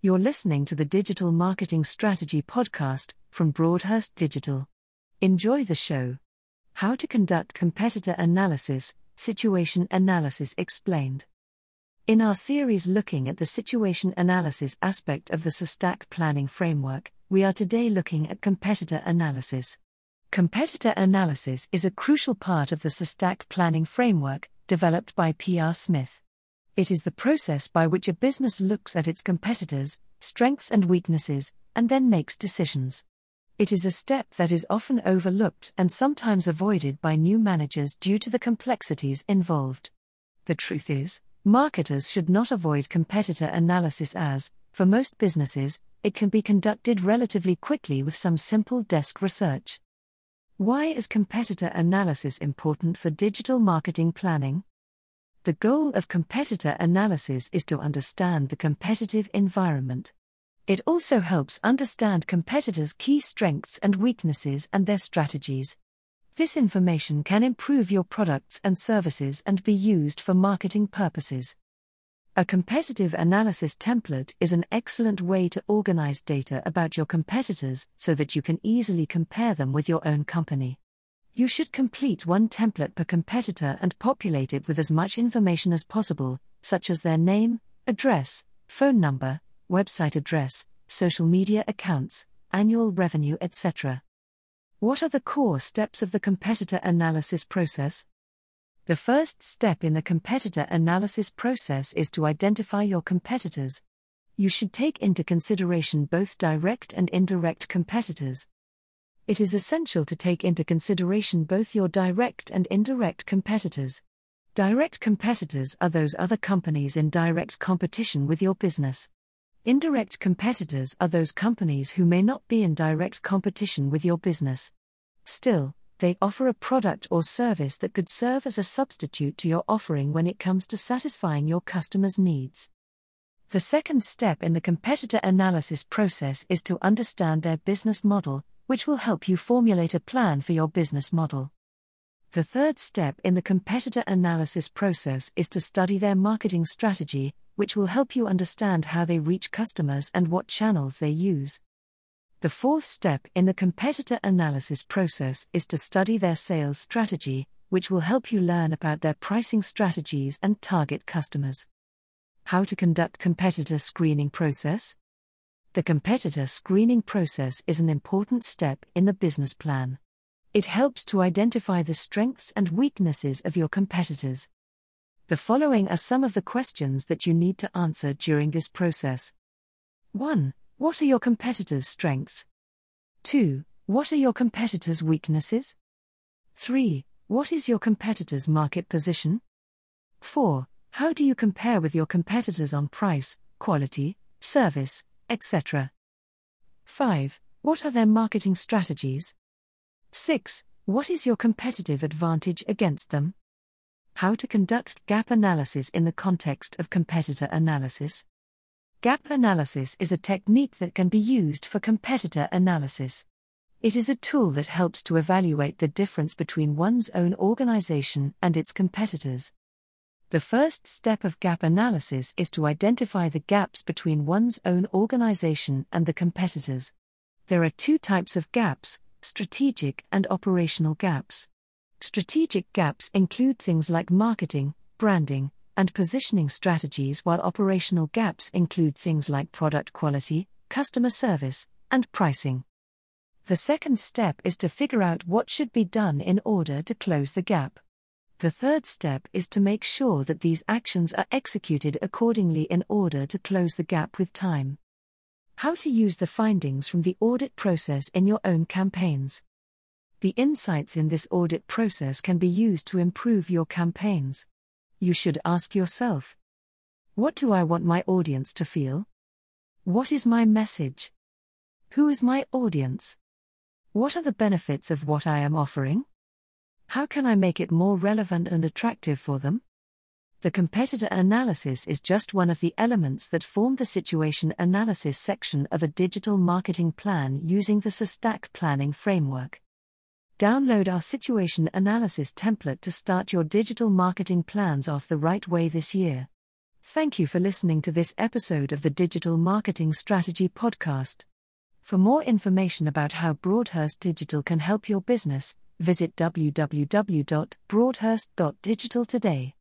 You're listening to the Digital Marketing Strategy Podcast from Broadhurst Digital. Enjoy the show. How to conduct competitor analysis, situation analysis explained. In our series looking at the situation analysis aspect of the SOSTAC planning framework, we are today looking at competitor analysis. Competitor analysis is a crucial part of the SOSTAC planning framework, developed by P.R. Smith. It is the process by which a business looks at its competitors, strengths and weaknesses, and then makes decisions. It is a step that is often overlooked and sometimes avoided by new managers due to the complexities involved. The truth is, marketers should not avoid competitor analysis as, for most businesses, it can be conducted relatively quickly with some simple desk research. Why is competitor analysis important for digital marketing planning? The goal of competitor analysis is to understand the competitive environment. It also helps understand competitors' key strengths and weaknesses and their strategies. This information can improve your products and services and be used for marketing purposes. A competitive analysis template is an excellent way to organize data about your competitors so that you can easily compare them with your own company. You should complete one template per competitor and populate it with as much information as possible, such as their name, address, phone number, website address, social media accounts, annual revenue, etc. What are the core steps of the competitor analysis process? The first step in the competitor analysis process is to identify your competitors. You should take into consideration both direct and indirect competitors it is essential to take into consideration both your direct and indirect competitors. Direct competitors are those other companies in direct competition with your business. Indirect competitors are those companies who may not be in direct competition with your business. Still, they offer a product or service that could serve as a substitute to your offering when it comes to satisfying your customers' needs. The second step in the competitor analysis process is to understand their business model, which will help you formulate a plan for your business model. The third step in the competitor analysis process is to study their marketing strategy, which will help you understand how they reach customers and what channels they use. The fourth step in the competitor analysis process is to study their sales strategy, which will help you learn about their pricing strategies and target customers. How to conduct competitor screening process? The competitor screening process is an important step in the business plan. It helps to identify the strengths and weaknesses of your competitors. The following are some of the questions that you need to answer during this process. 1. What are your competitors' strengths? 2. What are your competitors' weaknesses? 3. What is your competitor's market position? 4. How do you compare with your competitors on price, quality, service, etc. 5. What are their marketing strategies? 6. What is your competitive advantage against them? How to conduct gap analysis in the context of competitor analysis. Gap analysis is a technique that can be used for competitor analysis. It is a tool that helps to evaluate the difference between one's own organization and its competitors. The first step of gap analysis is to identify the gaps between one's own organization and the competitors. There are two types of gaps strategic and operational gaps. Strategic gaps include things like marketing, branding, and positioning strategies, while operational gaps include things like product quality, customer service, and pricing. The second step is to figure out what should be done in order to close the gap. The third step is to make sure that these actions are executed accordingly in order to close the gap with time. How to use the findings from the audit process in your own campaigns. The insights in this audit process can be used to improve your campaigns. You should ask yourself What do I want my audience to feel? What is my message? Who is my audience? What are the benefits of what I am offering? How can I make it more relevant and attractive for them? The competitor analysis is just one of the elements that form the situation analysis section of a digital marketing plan using the SOSTAC planning framework. Download our situation analysis template to start your digital marketing plans off the right way this year. Thank you for listening to this episode of the Digital Marketing Strategy Podcast. For more information about how Broadhurst Digital can help your business, visit www.broadhurst.digital today.